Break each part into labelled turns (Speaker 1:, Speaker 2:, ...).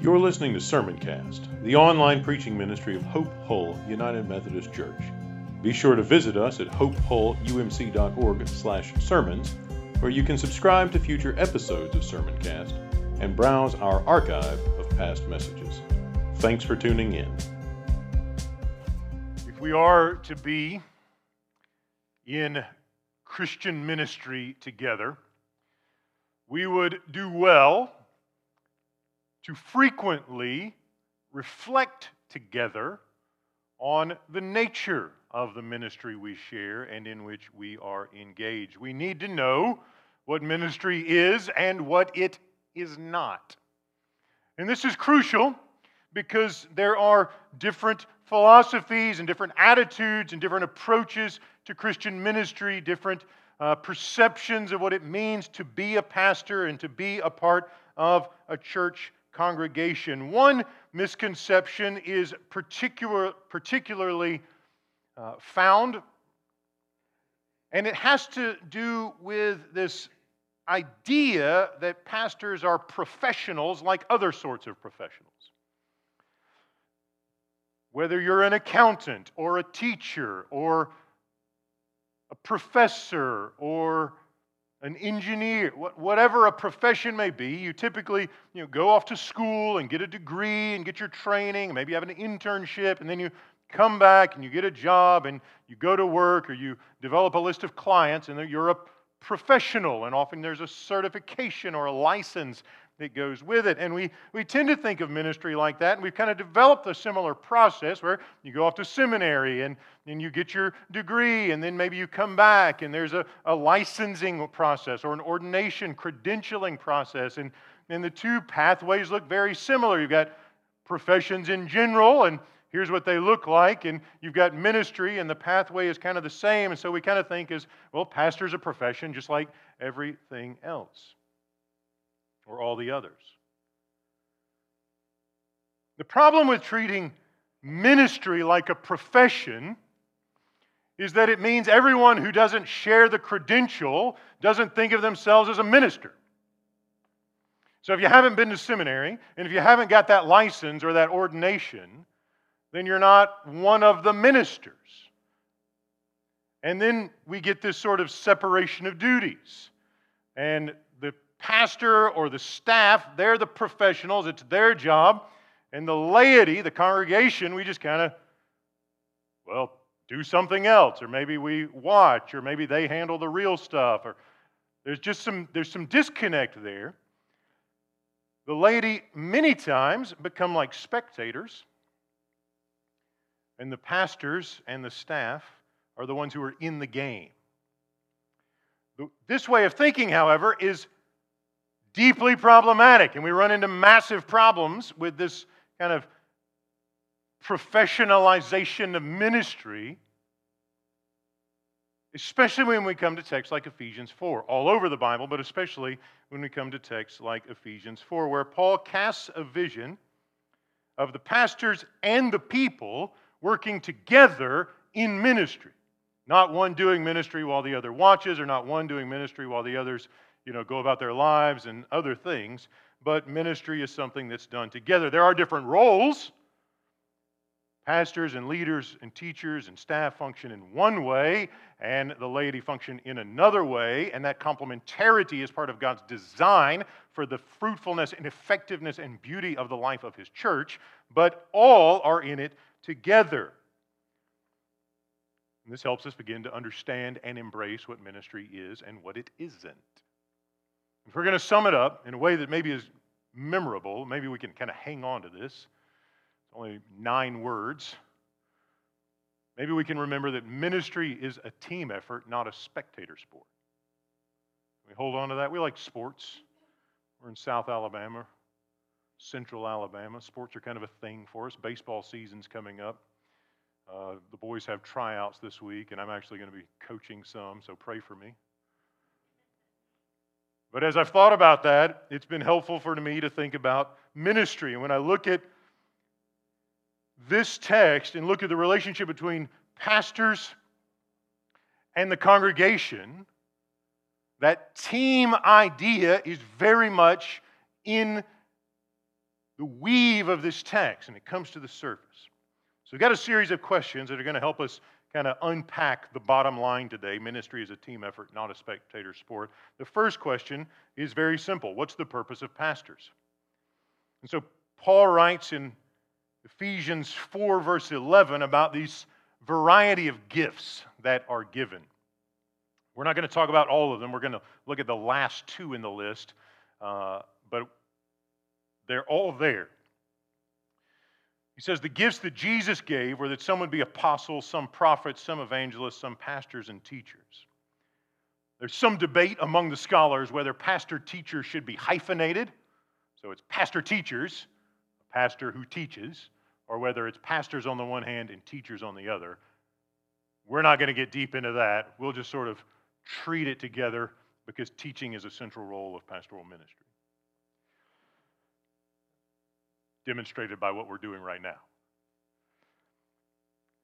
Speaker 1: You're listening to Sermoncast, the online preaching ministry of Hope Hull United Methodist Church. Be sure to visit us at hopehullumc.org/sermons, where you can subscribe to future episodes of Sermoncast and browse our archive of past messages. Thanks for tuning in.
Speaker 2: If we are to be in Christian ministry together, we would do well to frequently reflect together on the nature of the ministry we share and in which we are engaged. We need to know what ministry is and what it is not. And this is crucial because there are different philosophies and different attitudes and different approaches to Christian ministry, different uh, perceptions of what it means to be a pastor and to be a part of a church congregation. One misconception is particular, particularly uh, found, and it has to do with this idea that pastors are professionals like other sorts of professionals. Whether you're an accountant or a teacher or a professor or an engineer, whatever a profession may be, you typically you know, go off to school and get a degree and get your training, maybe you have an internship, and then you come back and you get a job and you go to work or you develop a list of clients and you're a professional, and often there's a certification or a license that goes with it. And we, we tend to think of ministry like that, and we've kind of developed a similar process where you go off to seminary and, and you get your degree, and then maybe you come back and there's a, a licensing process or an ordination credentialing process. And, and the two pathways look very similar. You've got professions in general, and here's what they look like, and you've got ministry, and the pathway is kind of the same. And so we kind of think as, well, pastor's a profession just like everything else or all the others. The problem with treating ministry like a profession is that it means everyone who doesn't share the credential doesn't think of themselves as a minister. So if you haven't been to seminary, and if you haven't got that license or that ordination, then you're not one of the ministers. And then we get this sort of separation of duties. And pastor or the staff, they're the professionals, it's their job. And the laity, the congregation, we just kind of, well, do something else. Or maybe we watch, or maybe they handle the real stuff. Or there's just some, there's some disconnect there. The laity, many times, become like spectators. And the pastors and the staff are the ones who are in the game. This way of thinking, however, is deeply problematic. And we run into massive problems with this kind of professionalization of ministry, especially when we come to texts like Ephesians 4, all over the Bible, but especially when we come to texts like Ephesians 4, where Paul casts a vision of the pastors and the people working together in ministry. Not one doing ministry while the other watches, or not one doing ministry while the others you know, go about their lives and other things, but ministry is something that's done together. There are different roles. Pastors and leaders and teachers and staff function in one way, and the laity function in another way, and that complementarity is part of God's design for the fruitfulness and effectiveness and beauty of the life of His church, but all are in it together. And this helps us begin to understand and embrace what ministry is and what it isn't. If we're going to sum it up in a way that maybe is memorable, maybe we can kind of hang on to this. It's only nine words. Maybe we can remember that ministry is a team effort, not a spectator sport. We hold on to that. We like sports. We're in South Alabama, Central Alabama. Sports are kind of a thing for us. Baseball season's coming up. Uh, the boys have tryouts this week, and I'm actually going to be coaching some, so pray for me. But as I've thought about that, it's been helpful for me to think about ministry. And when I look at this text and look at the relationship between pastors and the congregation, that team idea is very much in the weave of this text and it comes to the surface. So we've got a series of questions that are going to help us kind of unpack the bottom line today. Ministry is a team effort, not a spectator sport. The first question is very simple What's the purpose of pastors? And so Paul writes in Ephesians 4, verse 11, about these variety of gifts that are given. We're not going to talk about all of them. We're going to look at the last two in the list, uh, but they're all there. He says the gifts that Jesus gave were that some would be apostles, some prophets, some evangelists, some pastors and teachers. There's some debate among the scholars whether pastor teacher should be hyphenated, so it's pastor teachers, a pastor who teaches, or whether it's pastors on the one hand and teachers on the other. We're not going to get deep into that. We'll just sort of treat it together because teaching is a central role of pastoral ministry. Demonstrated by what we're doing right now.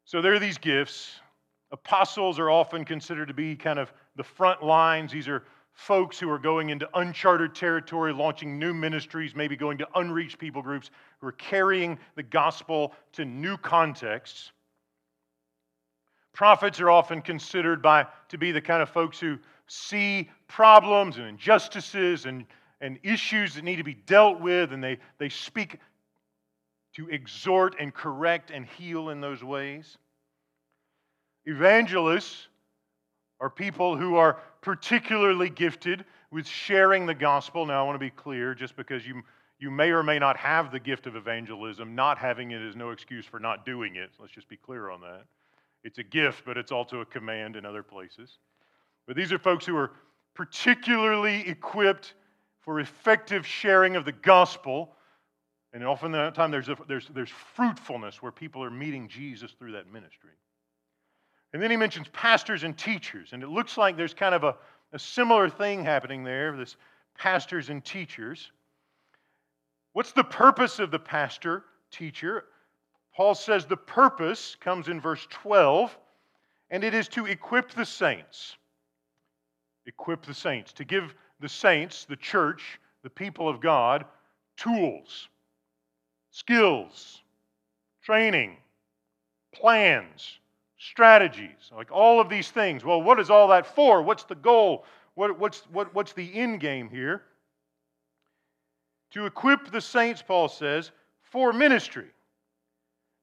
Speaker 2: So there are these gifts. Apostles are often considered to be kind of the front lines. These are folks who are going into uncharted territory, launching new ministries, maybe going to unreached people groups, who are carrying the gospel to new contexts. Prophets are often considered by, to be the kind of folks who see problems and injustices and, and issues that need to be dealt with, and they, they speak to exhort and correct and heal in those ways. Evangelists are people who are particularly gifted with sharing the gospel. Now, I want to be clear just because you, you may or may not have the gift of evangelism, not having it is no excuse for not doing it. Let's just be clear on that. It's a gift, but it's also a command in other places. But these are folks who are particularly equipped for effective sharing of the gospel. And often the time there's, a, there's, there's fruitfulness where people are meeting Jesus through that ministry. And then he mentions pastors and teachers. And it looks like there's kind of a, a similar thing happening there this pastors and teachers. What's the purpose of the pastor teacher? Paul says the purpose comes in verse 12, and it is to equip the saints. Equip the saints, to give the saints, the church, the people of God, tools, skills, training, plans, strategies, like all of these things. Well, what is all that for? What's the goal? What, what's, what, what's the end game here? To equip the saints, Paul says, for ministry.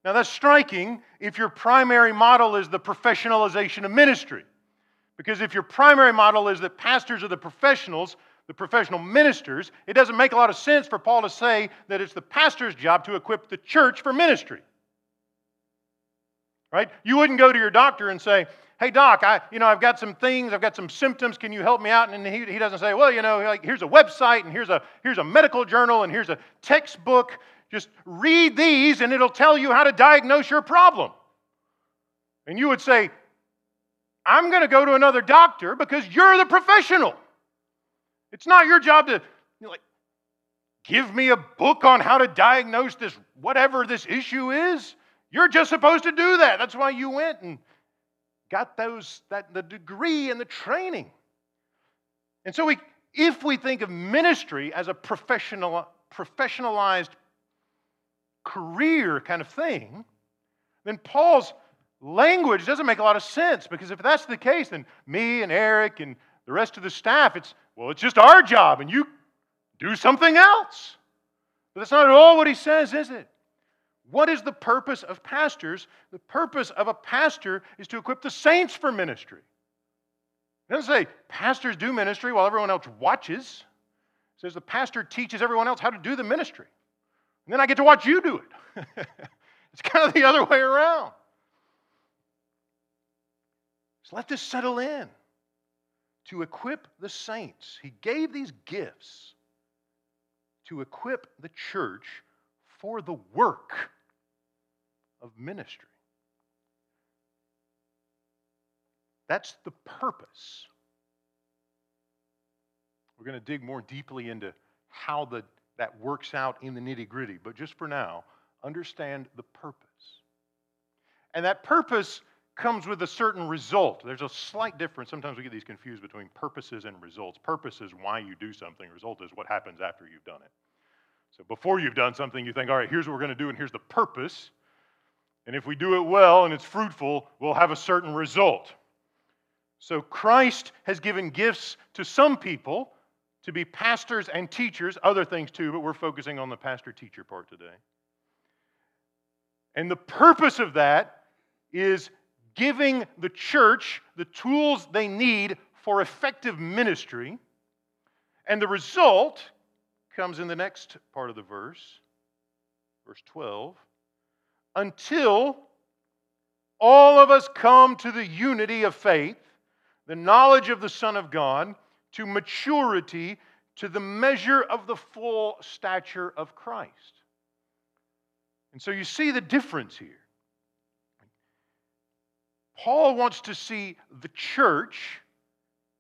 Speaker 2: Now, that's striking if your primary model is the professionalization of ministry. Because if your primary model is that pastors are the professionals, the professional ministers, it doesn't make a lot of sense for Paul to say that it's the pastor's job to equip the church for ministry. Right? You wouldn't go to your doctor and say, hey doc i you know i've got some things i've got some symptoms can you help me out and he, he doesn't say well you know like here's a website and here's a here's a medical journal and here's a textbook just read these and it'll tell you how to diagnose your problem. And you would say, I'm going to go to another doctor because you're the professional. It's not your job to you know, like give me a book on how to diagnose this whatever this issue is. You're just supposed to do that. That's why you went and got those that the degree and the training. And so we if we think of ministry as a professional professionalized career kind of thing, then Paul's language doesn't make a lot of sense because if that's the case, then me and Eric and the rest of the staff, it's, well, it's just our job and you do something else. But that's not at all what he says, is it? What is the purpose of pastors? The purpose of a pastor is to equip the saints for ministry. It doesn't say pastors do ministry while everyone else watches. Says the pastor teaches everyone else how to do the ministry. And then I get to watch you do it. it's kind of the other way around. So let this settle in. To equip the saints, he gave these gifts to equip the church for the work of ministry. That's the purpose. We're going to dig more deeply into how the that works out in the nitty gritty. But just for now, understand the purpose. And that purpose comes with a certain result. There's a slight difference. Sometimes we get these confused between purposes and results. Purpose is why you do something, result is what happens after you've done it. So before you've done something, you think, all right, here's what we're going to do, and here's the purpose. And if we do it well and it's fruitful, we'll have a certain result. So Christ has given gifts to some people to be pastors and teachers, other things too, but we're focusing on the pastor teacher part today. And the purpose of that is giving the church the tools they need for effective ministry. And the result comes in the next part of the verse, verse 12, until all of us come to the unity of faith, the knowledge of the Son of God, to maturity, to the measure of the full stature of Christ. And so you see the difference here. Paul wants to see the church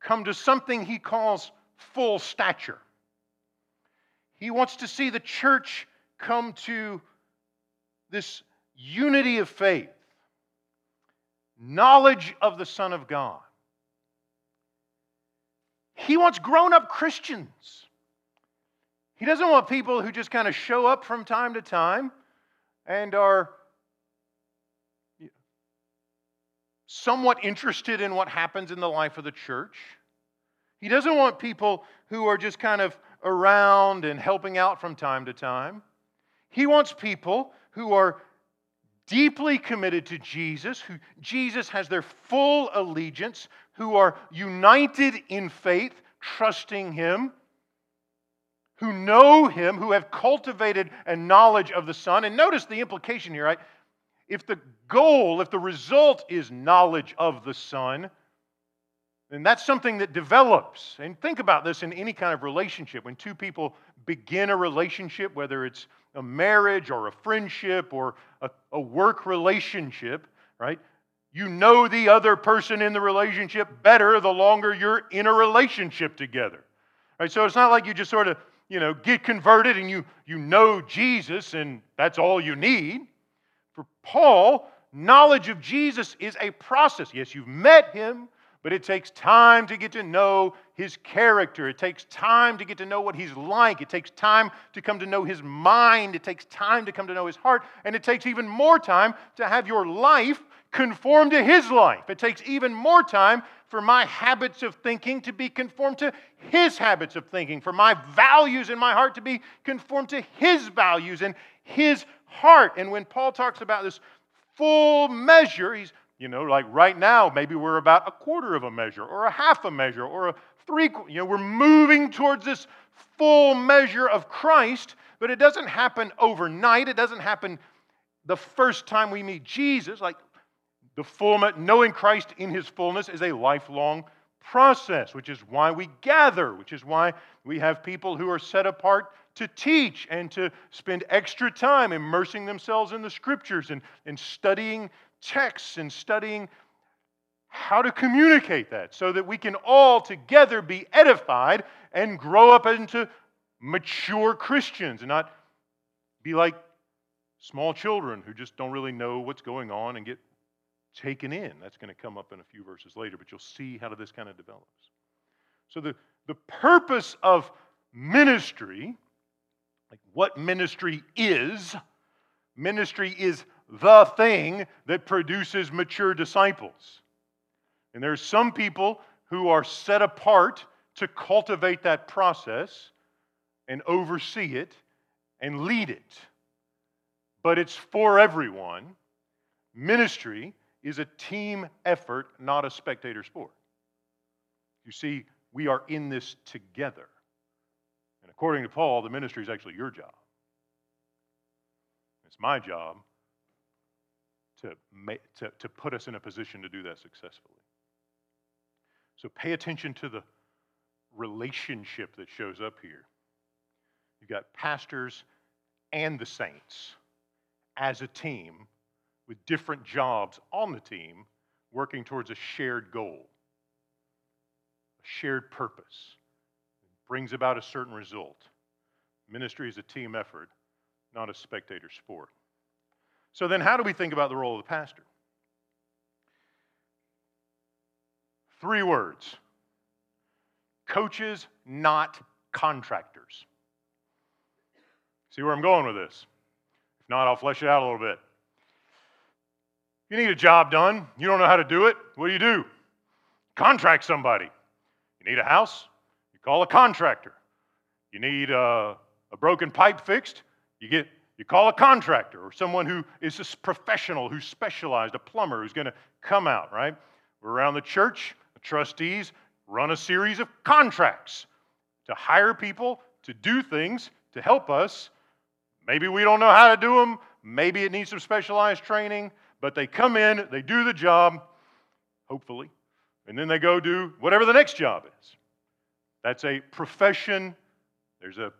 Speaker 2: come to something he calls full stature. He wants to see the church come to this unity of faith, knowledge of the Son of God. He wants grown up Christians. He doesn't want people who just kind of show up from time to time and are somewhat interested in what happens in the life of the church. He doesn't want people who are just kind of around and helping out from time to time. He wants people who are deeply committed to Jesus, who Jesus has their full allegiance, who are united in faith, trusting Him, who know Him, who have cultivated a knowledge of the Son. And notice the implication here, right? If the goal, if the result is knowledge of the Son, then that's something that develops. And think about this in any kind of relationship. When two people begin a relationship, whether it's a marriage or a friendship or a, a work relationship, right? You know the other person in the relationship better the longer you're in a relationship together. Right? So it's not like you just sort of, you know, get converted and you, you know Jesus and that's all you need. For Paul, knowledge of Jesus is a process. Yes, you've met him, but it takes time to get to know his character. It takes time to get to know what he's like. It takes time to come to know his mind. It takes time to come to know his heart. And it takes even more time to have your life conform to his life. It takes even more time for my habits of thinking to be conformed to his habits of thinking, for my values in my heart to be conformed to his values and his heart. And when Paul talks about this full measure, he's, you know, like right now, maybe we're about a quarter of a measure or a half a measure or a three, you know, we're moving towards this full measure of Christ, but it doesn't happen overnight. It doesn't happen the first time we meet Jesus. Like the fullness, knowing Christ in his fullness is a lifelong process, which is why we gather, which is why we have people who are set apart to teach and to spend extra time immersing themselves in the scriptures and, and studying texts and studying how to communicate that so that we can all together be edified and grow up into mature Christians and not be like small children who just don't really know what's going on and get taken in. That's going to come up in a few verses later, but you'll see how this kind of develops. So, the, the purpose of ministry, like what ministry is, ministry is the thing that produces mature disciples. And there's some people who are set apart to cultivate that process and oversee it and lead it. But it's for everyone. Ministry is a team effort, not a spectator sport. You see, we are in this together. According to Paul, the ministry is actually your job. It's my job to, make, to, to put us in a position to do that successfully. So pay attention to the relationship that shows up here. You've got pastors and the saints as a team with different jobs on the team working towards a shared goal, a shared purpose. Brings about a certain result. Ministry is a team effort, not a spectator sport. So, then how do we think about the role of the pastor? Three words coaches, not contractors. See where I'm going with this? If not, I'll flesh it out a little bit. You need a job done, you don't know how to do it, what do you do? Contract somebody. You need a house, call a contractor. You need a, a broken pipe fixed, you get you call a contractor or someone who is a professional, who's specialized, a plumber who's going to come out, right? We're around the church, the trustees run a series of contracts to hire people to do things to help us. Maybe we don't know how to do them, maybe it needs some specialized training, but they come in, they do the job, hopefully, and then they go do whatever the next job is. That's a profession, there's a,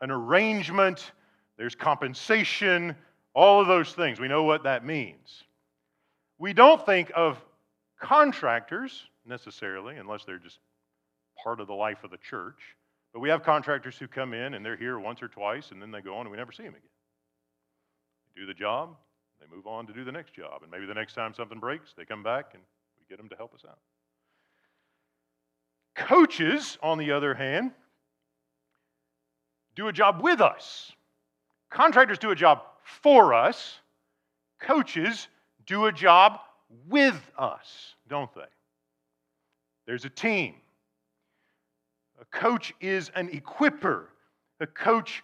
Speaker 2: an arrangement, there's compensation, all of those things. We know what that means. We don't think of contractors necessarily, unless they're just part of the life of the church. But we have contractors who come in and they're here once or twice and then they go on and we never see them again. They do the job, they move on to do the next job. And maybe the next time something breaks, they come back and we get them to help us out. Coaches, on the other hand, do a job with us. Contractors do a job for us. Coaches do a job with us, don't they? There's a team. A coach is an equiper. A coach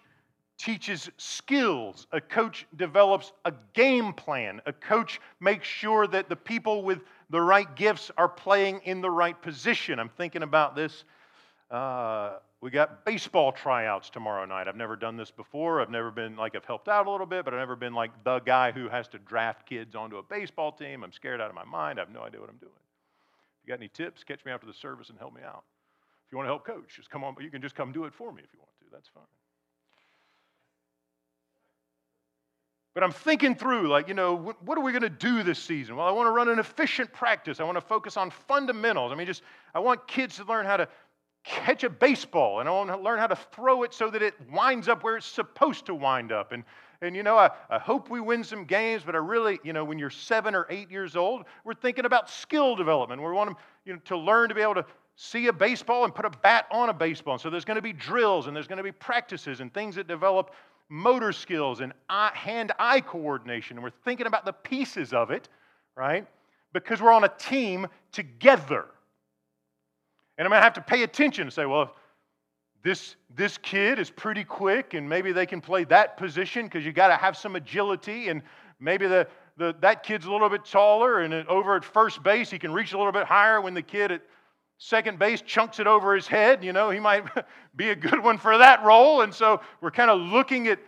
Speaker 2: teaches skills. A coach develops a game plan. A coach makes sure that the people with the right gifts are playing in the right position. I'm thinking about this. Uh, we got baseball tryouts tomorrow night. I've never done this before. I've never been like, I've helped out a little bit, but I've never been like the guy who has to draft kids onto a baseball team. I'm scared out of my mind. I have no idea what I'm doing. If you got any tips, catch me after the service and help me out. If you want to help coach, just come on, you can just come do it for me if you want to. That's fine. But I'm thinking through, like, you know, what, what are we going to do this season? Well, I want to run an efficient practice. I want to focus on fundamentals. I mean, just, I want kids to learn how to catch a baseball and I want to learn how to throw it so that it winds up where it's supposed to wind up. And, and you know, I, I hope we win some games, but I really, you know, when you're seven or eight years old, we're thinking about skill development. We want them you know, to learn to be able to see a baseball and put a bat on a baseball. And so there's going to be drills and there's going to be practices and things that develop motor skills and hand eye coordination. And we're thinking about the pieces of it, right? Because we're on a team together. And I'm going to have to pay attention and say, well, this, this kid is pretty quick, and maybe they can play that position because you got to have some agility, and maybe the, the, that kid's a little bit taller, and over at first base, he can reach a little bit higher when the kid at second base chunks it over his head. You know, he might be a good one for that role. And so we're kind of looking at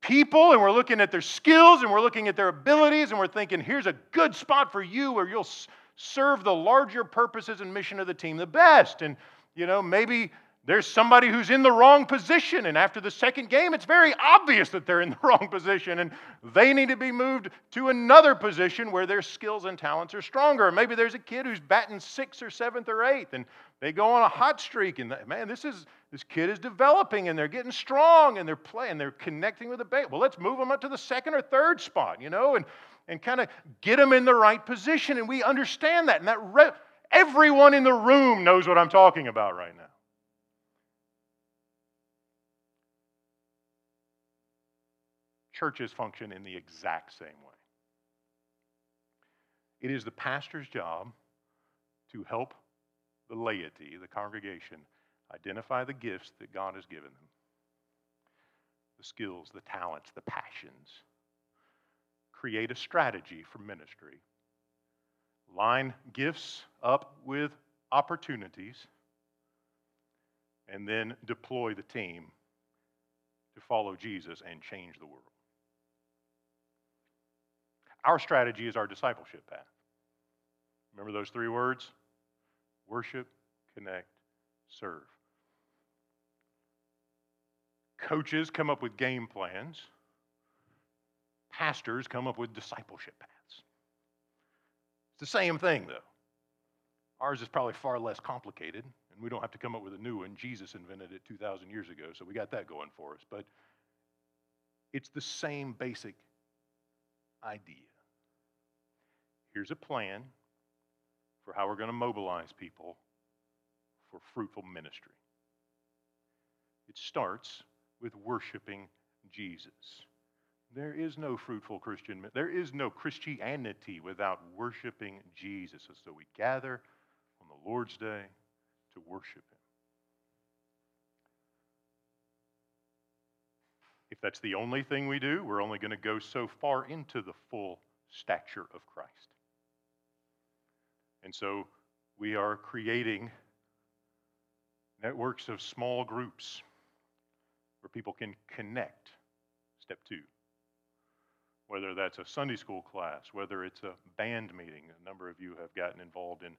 Speaker 2: people and we're looking at their skills and we're looking at their abilities and we're thinking, here's a good spot for you where you'll serve the larger purposes and mission of the team the best. And, you know, maybe there's somebody who's in the wrong position, and after the second game, it's very obvious that they're in the wrong position, and they need to be moved to another position where their skills and talents are stronger. Maybe there's a kid who's batting sixth or seventh or eighth, and they go on a hot streak, and man, this is this kid is developing, and they're getting strong, and they're playing, they're connecting with the bait. Well, let's move them up to the second or third spot, you know, and and kind of get them in the right position. And we understand that. And that re- everyone in the room knows what I'm talking about right now. Churches function in the exact same way. It is the pastor's job to help the laity, the congregation, identify the gifts that God has given them the skills, the talents, the passions create a strategy for ministry. Line gifts up with opportunities, and then deploy the team to follow Jesus and change the world. Our strategy is our discipleship path. Remember those three words? Worship, connect, serve. Coaches come up with game plans pastors come up with discipleship paths. It's the same thing, though. Ours is probably far less complicated, and we don't have to come up with a new one. Jesus invented it 2,000 years ago, so we got that going for us. But it's the same basic idea. Here's a plan for how we're going to mobilize people for fruitful ministry. It starts with worshiping Jesus. There is no fruitful Christian, there is no Christianity without worshiping Jesus. And so we gather on the Lord's Day to worship Him. If that's the only thing we do, we're only going to go so far into the full stature of Christ. And so we are creating networks of small groups where people can connect. Step two. Whether that's a Sunday school class, whether it's a band meeting. A number of you have gotten involved in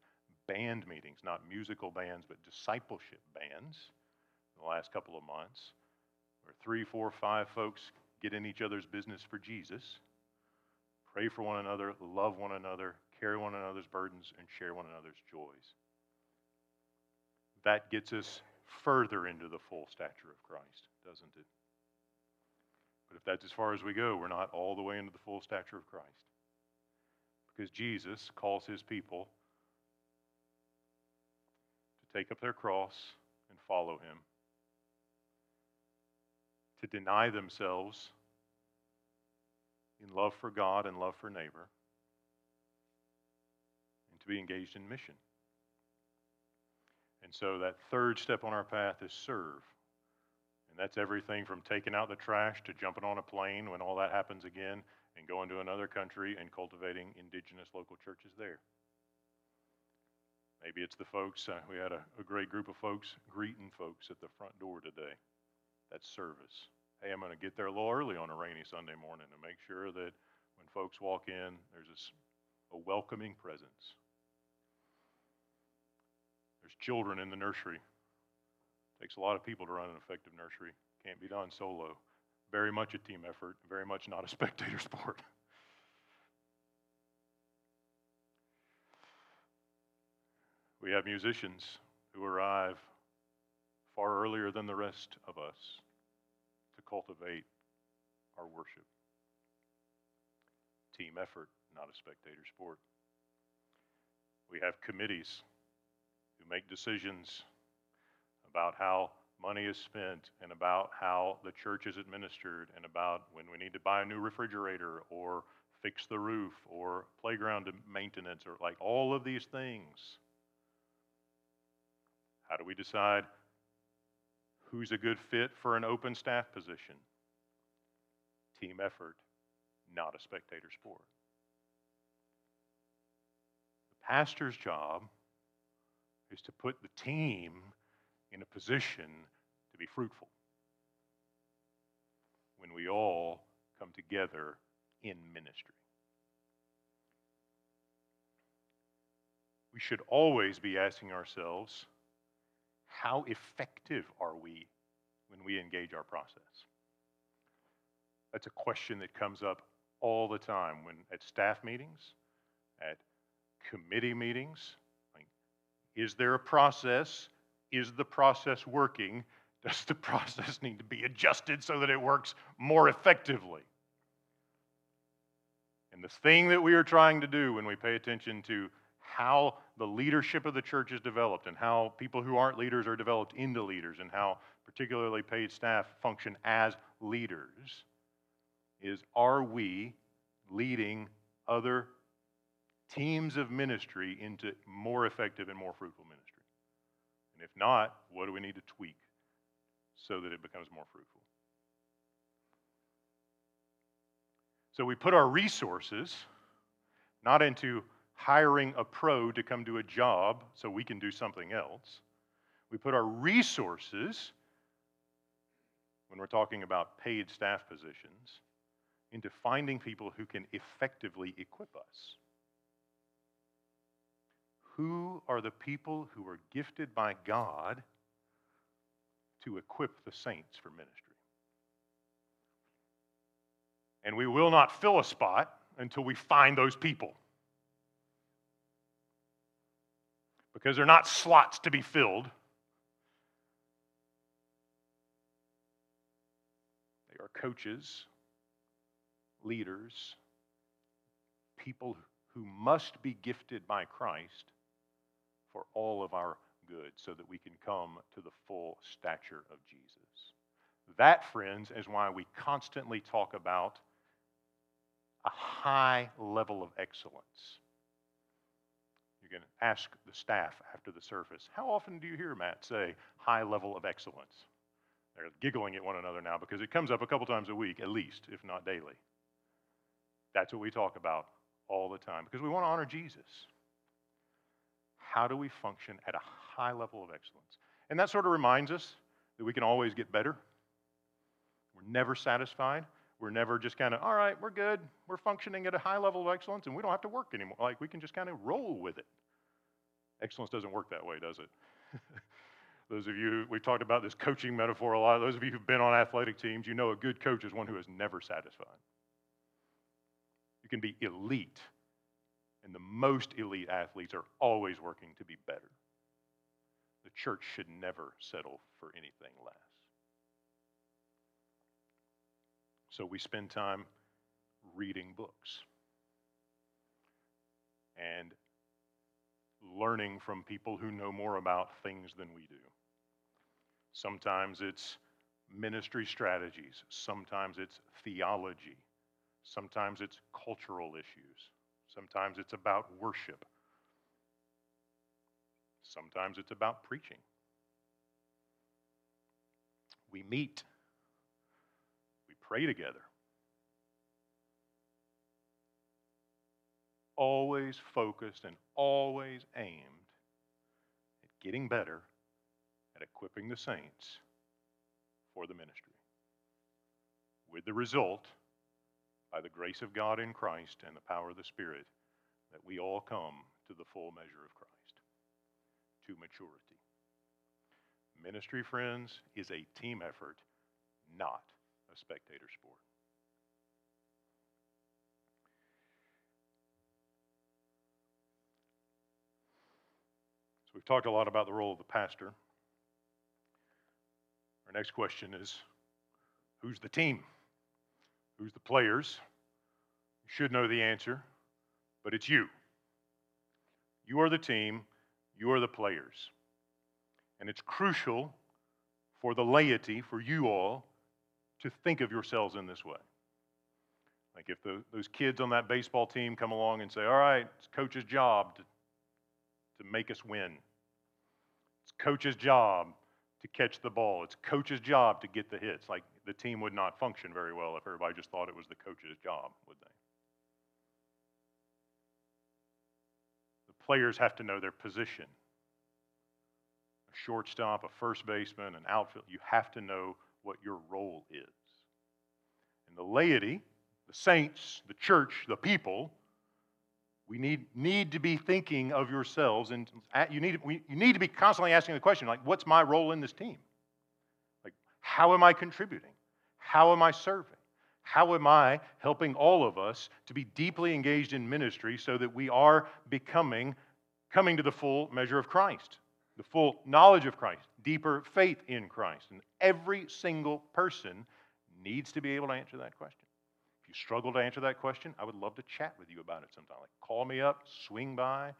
Speaker 2: band meetings, not musical bands, but discipleship bands in the last couple of months, where three, four, five folks get in each other's business for Jesus, pray for one another, love one another, carry one another's burdens, and share one another's joys. That gets us further into the full stature of Christ, doesn't it? But if that's as far as we go, we're not all the way into the full stature of Christ. Because Jesus calls his people to take up their cross and follow him, to deny themselves in love for God and love for neighbor, to be engaged in mission. And so that third step on our path is serve. And that's everything from taking out the trash to jumping on a plane when all that happens again and going to another country and cultivating indigenous local churches there. Maybe it's the folks, uh, we had a, a great group of folks greeting folks at the front door today. That's service. Hey, I'm going to get there a little early on a rainy Sunday morning to make sure that when folks walk in, there's a, a welcoming presence. There's children in the nursery. It takes a lot of people to run an effective nursery. Can't be done solo. Very much a team effort, very much not a spectator sport. We have musicians who arrive far earlier than the rest of us to cultivate our worship. Team effort, not a spectator sport. We have committees who make decisions about how money is spent and about how the church is administered and about when we need to buy a new refrigerator or fix the roof or playground maintenance or like all of these things how do we decide who's a good fit for an open staff position? Team effort, not a spectator sport. The pastor's job is to put the team in a position to be fruitful when we all come together in ministry. We should always be asking ourselves how effective are we when we engage our process? That's a question that comes up all the time when at staff meetings, at committee meetings. Is there a process? Is the process working? Does the process need to be adjusted so that it works more effectively? And the thing that we are trying to do when we pay attention to how the leadership of the church is developed and how people who aren't leaders are developed into leaders and how particularly paid staff function as leaders is are we leading other teams of ministry into more effective and more fruitful ministry? And if not, what do we need to tweak so that it becomes more fruitful? So we put our resources not into hiring a pro to come do a job so we can do something else. We put our resources, when we're talking about paid staff positions, into finding people who can effectively equip us. Who are the people who are gifted by God to equip the saints for ministry? And we will not fill a spot until we find those people. because they're not slots to be filled. They are coaches, leaders, people who must be gifted by Christ for all of our good so that we can come to the full stature of Jesus. That, friends, is why we constantly talk about a high level of excellence. You can ask the staff after the service, how often do you hear Matt say high level of excellence? They're giggling at one another now because it comes up a couple times a week, at least, if not daily. That's what we talk about all the time because we want to honor Jesus. How do we function at a high level of excellence? And that sort of reminds us that we can always get better. We're never satisfied. We're never just kind of, all right, we're good. We're functioning at a high level of excellence and we don't have to work anymore. Like we can just kind of roll with it. Excellence doesn't work that way, does it? Those of you, we've talked about this coaching metaphor a lot. Those of you who've been on athletic teams, you know a good coach is one who is never satisfied. You can be elite, and the most elite athletes are always working to be better. The church should never settle for anything less. So we spend time reading books and learning from people who know more about things than we do. Sometimes it's ministry strategies, sometimes it's theology, sometimes it's cultural issues, sometimes it's about worship, sometimes it's about preaching. We meet, we pray together. Always focused and always aimed at getting better at equipping the saints for the ministry. With the result, by the grace of God in Christ and the power of the Spirit, that we all come to the full measure of Christ, to maturity. Ministry, friends, is a team effort, not a spectator sport. So we've talked a lot about the role of the pastor. Our next question is who's the team? Who's the players? You should know the answer, but it's you. You are the team, you are the players. And it's crucial for the laity, for you all, to think of yourselves in this way. Like if the, those kids on that baseball team come along and say, All right, it's coach's job to, to make us win. It's coach's job to catch the ball. It's coach's job to get the hits. Like the team would not function very well if everybody just thought it was the coach's job, would they? The players have to know their position. A shortstop, a first baseman, an outfield, you have to know what your role is. And the laity, the saints, the church, the people, we need, need to be thinking of yourselves, and you need, we, you need to be constantly asking the question, like, what's my role in this team? Like, how am I contributing? How am I serving? How am I helping all of us to be deeply engaged in ministry so that we are becoming, coming to the full measure of Christ, the full knowledge of Christ, deeper faith in Christ? And every single person needs to be able to answer that question If you struggle to answer that question, I would love to chat with you about it sometime. Like, call me up, swing by,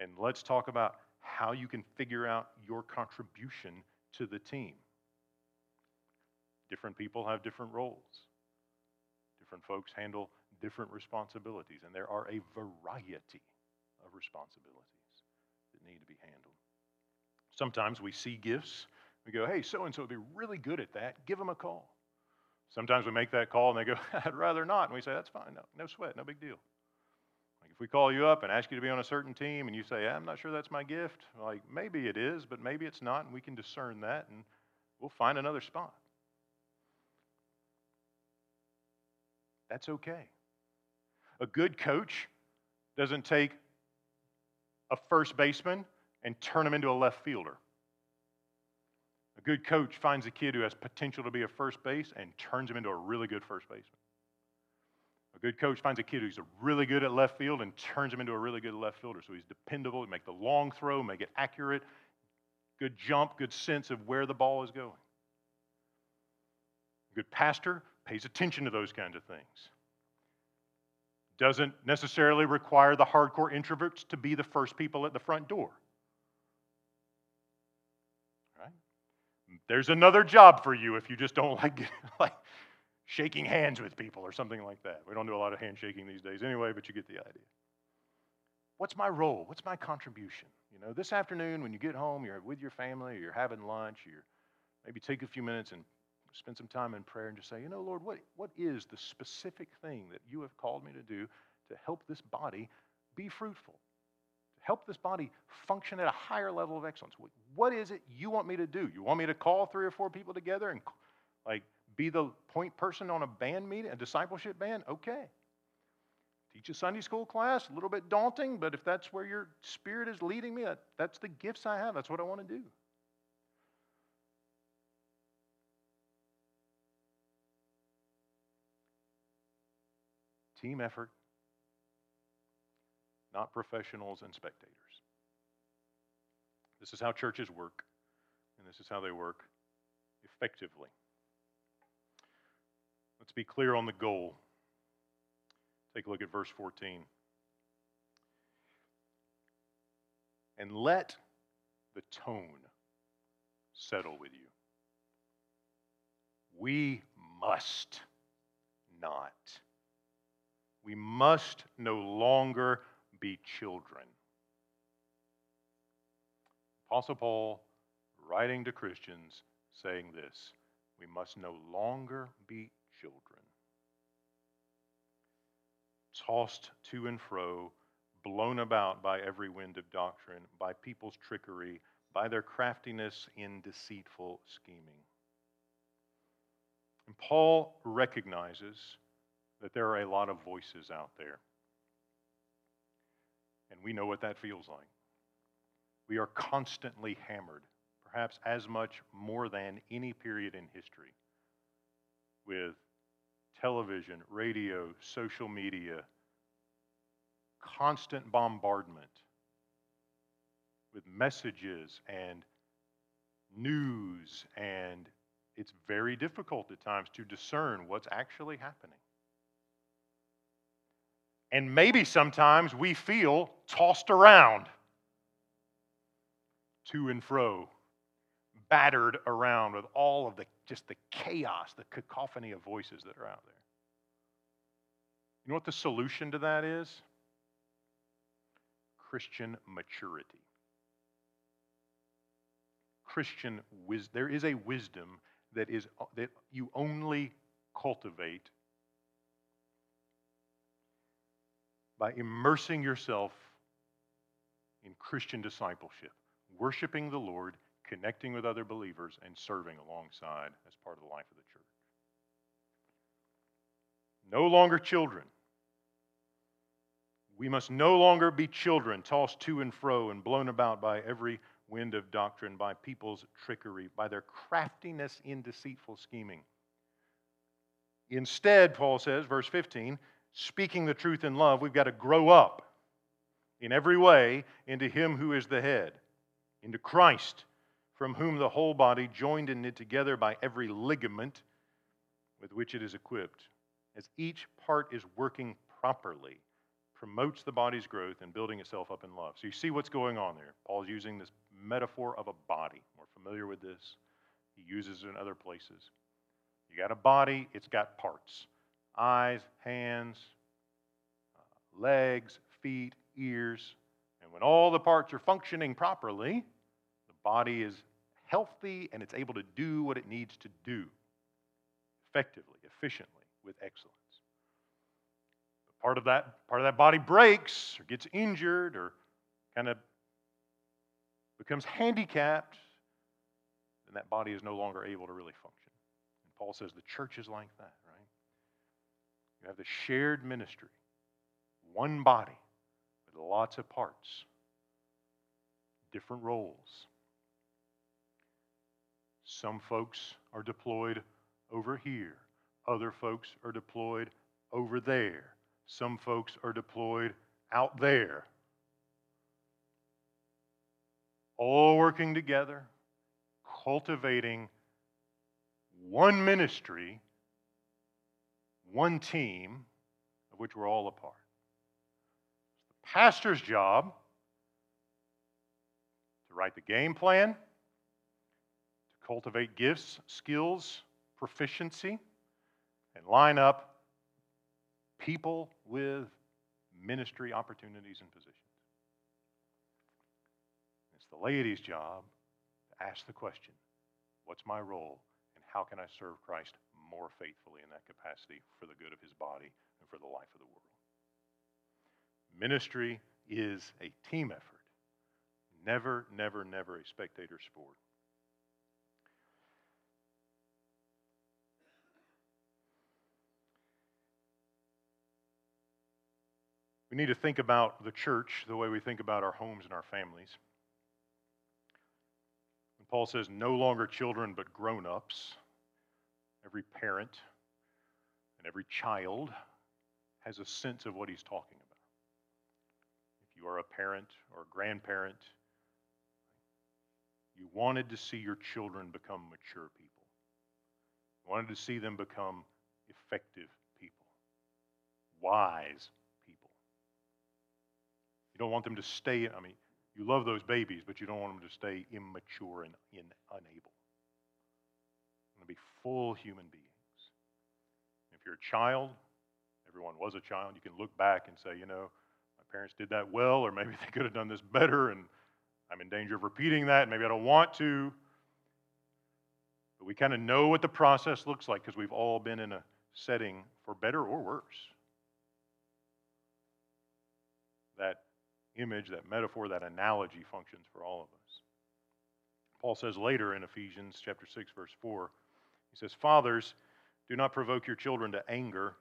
Speaker 2: and let's talk about how you can figure out your contribution to the team. Different people have different roles, different folks handle different responsibilities, and there are a variety of responsibilities that need to be handled. Sometimes we see gifts, we go, hey, so and so would be really good at that, give them a call. Sometimes we make that call and they go, I'd rather not. And we say, that's fine. No, no sweat. No big deal. Like if we call you up and ask you to be on a certain team and you say, I'm not sure that's my gift, like maybe it is, but maybe it's not. And we can discern that and we'll find another spot. That's okay. A good coach doesn't take a first baseman and turn him into a left fielder. A good coach finds a kid who has potential to be a first base and turns him into a really good first baseman. A good coach finds a kid who's really good at left field and turns him into a really good left fielder. So he's dependable, he make the long throw, make it accurate, good jump, good sense of where the ball is going. A good pastor pays attention to those kinds of things. Doesn't necessarily require the hardcore introverts to be the first people at the front door. Right? there's another job for you if you just don't like, like shaking hands with people or something like that. We don't do a lot of handshaking these days anyway, but you get the idea. What's my role? What's my contribution? You know, this afternoon when you get home, you're with your family, you're having lunch, you're maybe take a few minutes and spend some time in prayer and just say, you know, Lord, what, what is the specific thing that you have called me to do to help this body be fruitful? To help this body function at a higher level of excellence? What is it you want me to do? You want me to call three or four people together and like be the point person on a band meeting, a discipleship band? Okay. Teach a Sunday school class, a little bit daunting, but if that's where your spirit is leading me, that, that's the gifts I have. That's what I want to do. Team effort, not professionals and spectators. This is how churches work, and this is how they work effectively. Let's be clear on the goal. Take a look at verse 14. And let the tone settle with you. We must not. We must no longer be children. Apostle Paul, writing to Christians, saying this we must no longer be children. Tossed to and fro, blown about by every wind of doctrine, by people's trickery, by their craftiness in deceitful scheming. And Paul recognizes that there are a lot of voices out there. And we know what that feels like. We are constantly hammered, perhaps as much more than any period in history, with television, radio, social media, constant bombardment with messages and news, and it's very difficult at times to discern what's actually happening. And maybe sometimes we feel tossed around to and fro, battered around with all of the just the chaos, the cacophony of voices that are out there. You know what the solution to that is? Christian maturity. Christian wisdom. There is a wisdom that is that you only cultivate by immersing yourself in Christian discipleship, worshiping the Lord, connecting with other believers, and serving alongside as part of the life of the church. No longer children. We must no longer be children tossed to and fro and blown about by every wind of doctrine, by people's trickery, by their craftiness in deceitful scheming. Instead, Paul says, verse 15, speaking the truth in love, we've got to grow up in every way into Him who is the head, into Christ, from whom the whole body, joined and knit together by every ligament with which it is equipped, as each part is working properly, promotes the body's growth and building itself up in love. So you see what's going on there. Paul's using this metaphor of a body. We're familiar with this. He uses it in other places. You got a body, it's got parts eyes, hands, uh, legs, feet, ears. And when all the parts are functioning properly, the body is healthy and it's able to do what it needs to do effectively, efficiently, with excellence. But part of that part of that body breaks or gets injured or kind of becomes handicapped, then that body is no longer able to really function. And Paul says the church is like that. You have the shared ministry, one body with lots of parts, different roles. Some folks are deployed over here, other folks are deployed over there, some folks are deployed out there. All working together, cultivating one ministry one team of which we're all a part. It's the pastor's job to write the game plan, to cultivate gifts, skills, proficiency, and line up people with ministry opportunities and positions. It's the laity's job to ask the question what's my role, and how can I serve Christ more faithfully in that capacity for the good of his body and for the life of the world? Ministry is a team effort. Never, never, never a spectator sport. We need to think about the church the way we think about our homes and our families. When Paul says, no longer children, but grown ups, every parent and every child has a sense of what he's talking about. If you are a parent or a grandparent, you wanted to see your children become mature people. You wanted to see them become effective people, wise people. You don't want them to stay, I mean, you love those babies, but you don't want them to stay immature and in, unable. Full human beings. If you're a child, everyone was a child, you can look back and say, you know, my parents did that well, or maybe they could have done this better, and I'm in danger of repeating that. and Maybe I don't want to. But we kind of know what the process looks like because we've all been in a setting for better or worse. That image, that metaphor, that analogy functions for all of us. Paul says later in Ephesians chapter 6 verse 4, he says, "Fathers, do not provoke your children to anger,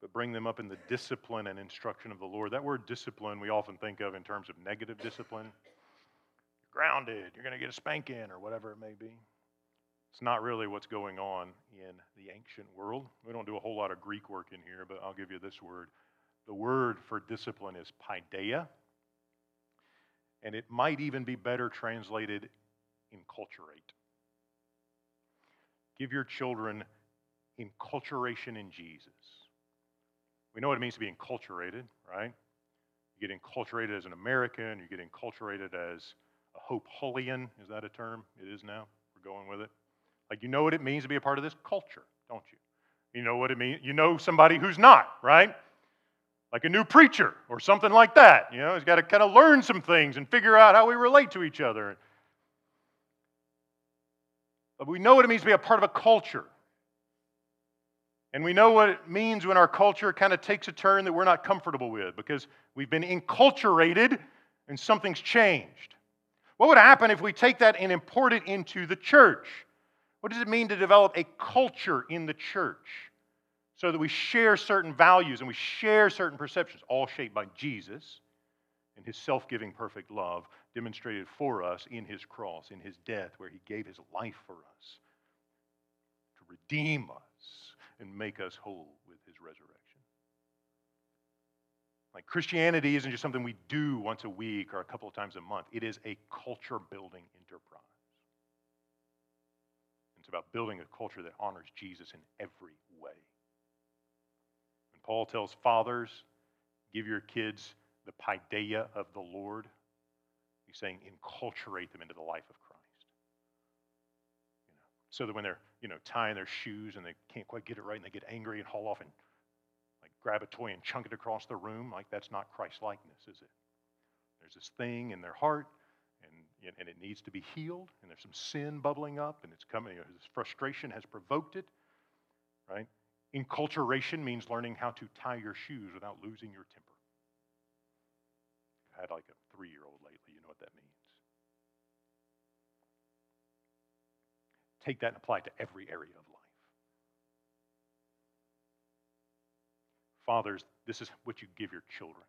Speaker 2: but bring them up in the discipline and instruction of the Lord." That word discipline we often think of in terms of negative discipline You're grounded, you're going to get a spanking, or whatever it may be. It's not really what's going on in the ancient world. We don't do a whole lot of Greek work in here, but I'll give you this word. The word for discipline is paideia, and it might even be better translated enculturate. Give your children enculturation in Jesus. We know what it means to be enculturated, right? You get enculturated as an American, you get enculturated as a Hope Hullian. Is that a term? It is now. We're going with it. Like, you know what it means to be a part of this culture, don't you? You know what it means. You know somebody who's not, right? Like a new preacher or something like that. You know, he's got to kind of learn some things and figure out how we relate to each other. But we know what it means to be a part of a culture. And we know what it means when our culture kind of takes a turn that we're not comfortable with because we've been enculturated and something's changed. What would happen if we take that and import it into the church? What does it mean to develop a culture in the church so that we share certain values and we share certain perceptions, all shaped by Jesus and his self giving perfect love demonstrated for us in his cross, in his death, where he gave his life for us to redeem us and make us whole with his resurrection? Like Christianity isn't just something we do once a week or a couple of times a month, it is a culture building enterprise. It's about building a culture that honors Jesus in every way. When Paul tells fathers, give your kids the paideia of the Lord, he's saying enculturate them into the life of Christ. You know, so that when they're you know tying their shoes and they can't quite get it right and they get angry and haul off and like grab a toy and chunk it across the room. Like that's not Christ likeness, is it? There's this thing in their heart, and, and it needs to be healed, and there's some sin bubbling up, and it's coming. You know, this frustration has provoked it, right? Enculturation means learning how to tie your shoes without losing your temper. I've had like a three year old lately, you know what that means. Take that and apply it to every area of life. fathers, this is what you give your children.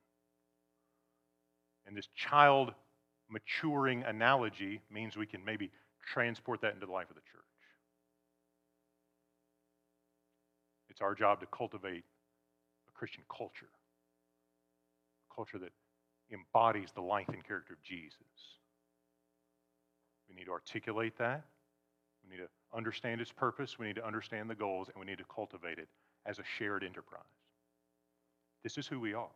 Speaker 2: And this child maturing analogy means we can maybe transport that into the life of the church. It's our job to cultivate a Christian culture, a culture that embodies the life and character of Jesus. We need to articulate that. We need to understand its purpose. We need to understand the goals, and we need to cultivate it as a shared enterprise. This is who we are.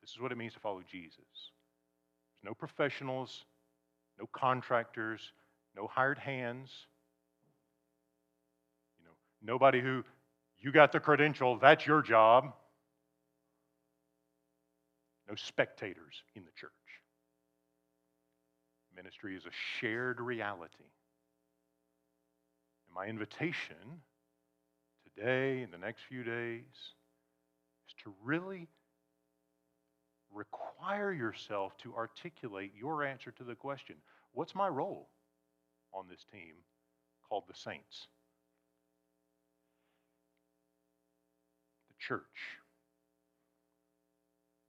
Speaker 2: This is what it means to follow Jesus. There's no professionals, no contractors, no hired hands, You know, Nobody who, you got the credential, that's your job. No spectators in the church. Ministry is a shared reality. And my invitation today and the next few days is to really require yourself to articulate your answer to the question what's my role on this team called the saints? The church,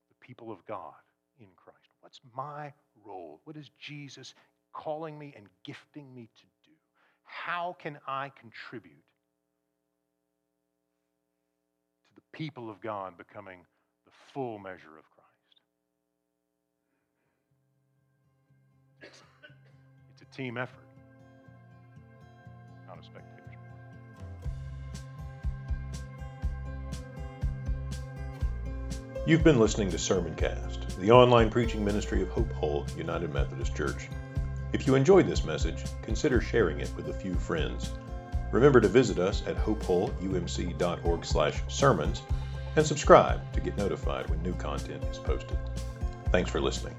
Speaker 2: the people of God in Christ. What's my role? What is Jesus calling me and gifting me to? How can I contribute to the people of God becoming the full measure of Christ? It's a team effort, not a spectator.
Speaker 1: You've been listening to Sermoncast the online preaching ministry of Hope Hull United Methodist Church. If you enjoyed this message, consider sharing it with a few friends. Remember to visit us at hopehullumc.org/sermons and subscribe to get notified when new content is posted. Thanks for listening.